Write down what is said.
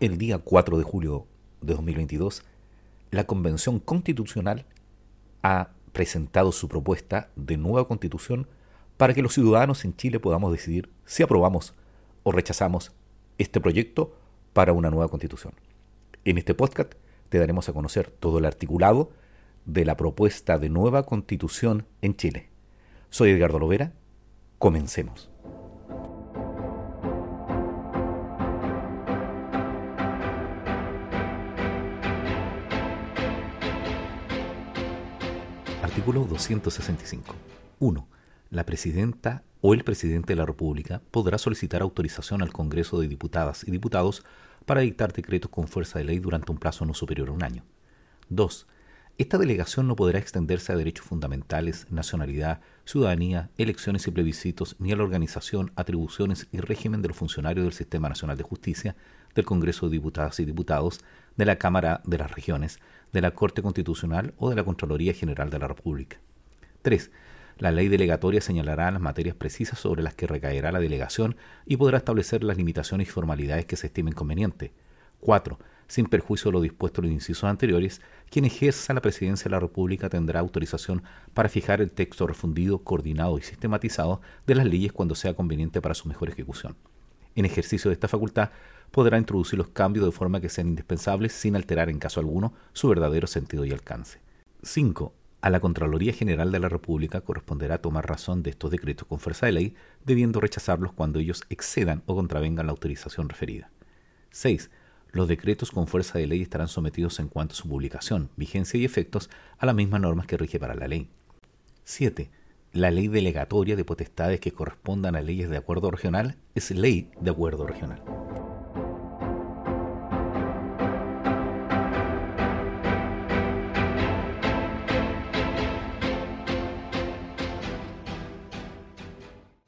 el día 4 de julio de 2022, la Convención Constitucional ha presentado su propuesta de nueva constitución para que los ciudadanos en Chile podamos decidir si aprobamos o rechazamos este proyecto para una nueva constitución. En este podcast te daremos a conocer todo el articulado de la propuesta de nueva constitución en Chile. Soy Edgardo Lovera, comencemos. Artículo 265. 1. La presidenta o el presidente de la República podrá solicitar autorización al Congreso de Diputadas y Diputados para dictar decretos con fuerza de ley durante un plazo no superior a un año. 2. Esta delegación no podrá extenderse a derechos fundamentales, nacionalidad, ciudadanía, elecciones y plebiscitos, ni a la organización, atribuciones y régimen de los funcionarios del Sistema Nacional de Justicia, del Congreso de Diputadas y Diputados, de la Cámara de las Regiones, de la Corte Constitucional o de la Contraloría General de la República. 3. La ley delegatoria señalará las materias precisas sobre las que recaerá la delegación y podrá establecer las limitaciones y formalidades que se estimen convenientes. 4. Sin perjuicio de lo dispuesto en los incisos anteriores, quien ejerza la presidencia de la República tendrá autorización para fijar el texto refundido, coordinado y sistematizado de las leyes cuando sea conveniente para su mejor ejecución. En ejercicio de esta facultad, podrá introducir los cambios de forma que sean indispensables sin alterar en caso alguno su verdadero sentido y alcance. 5. A la Contraloría General de la República corresponderá tomar razón de estos decretos con fuerza de ley, debiendo rechazarlos cuando ellos excedan o contravengan la autorización referida. 6. Los decretos con fuerza de ley estarán sometidos en cuanto a su publicación, vigencia y efectos a las mismas normas que rige para la ley. 7. La ley delegatoria de potestades que correspondan a leyes de acuerdo regional es ley de acuerdo regional.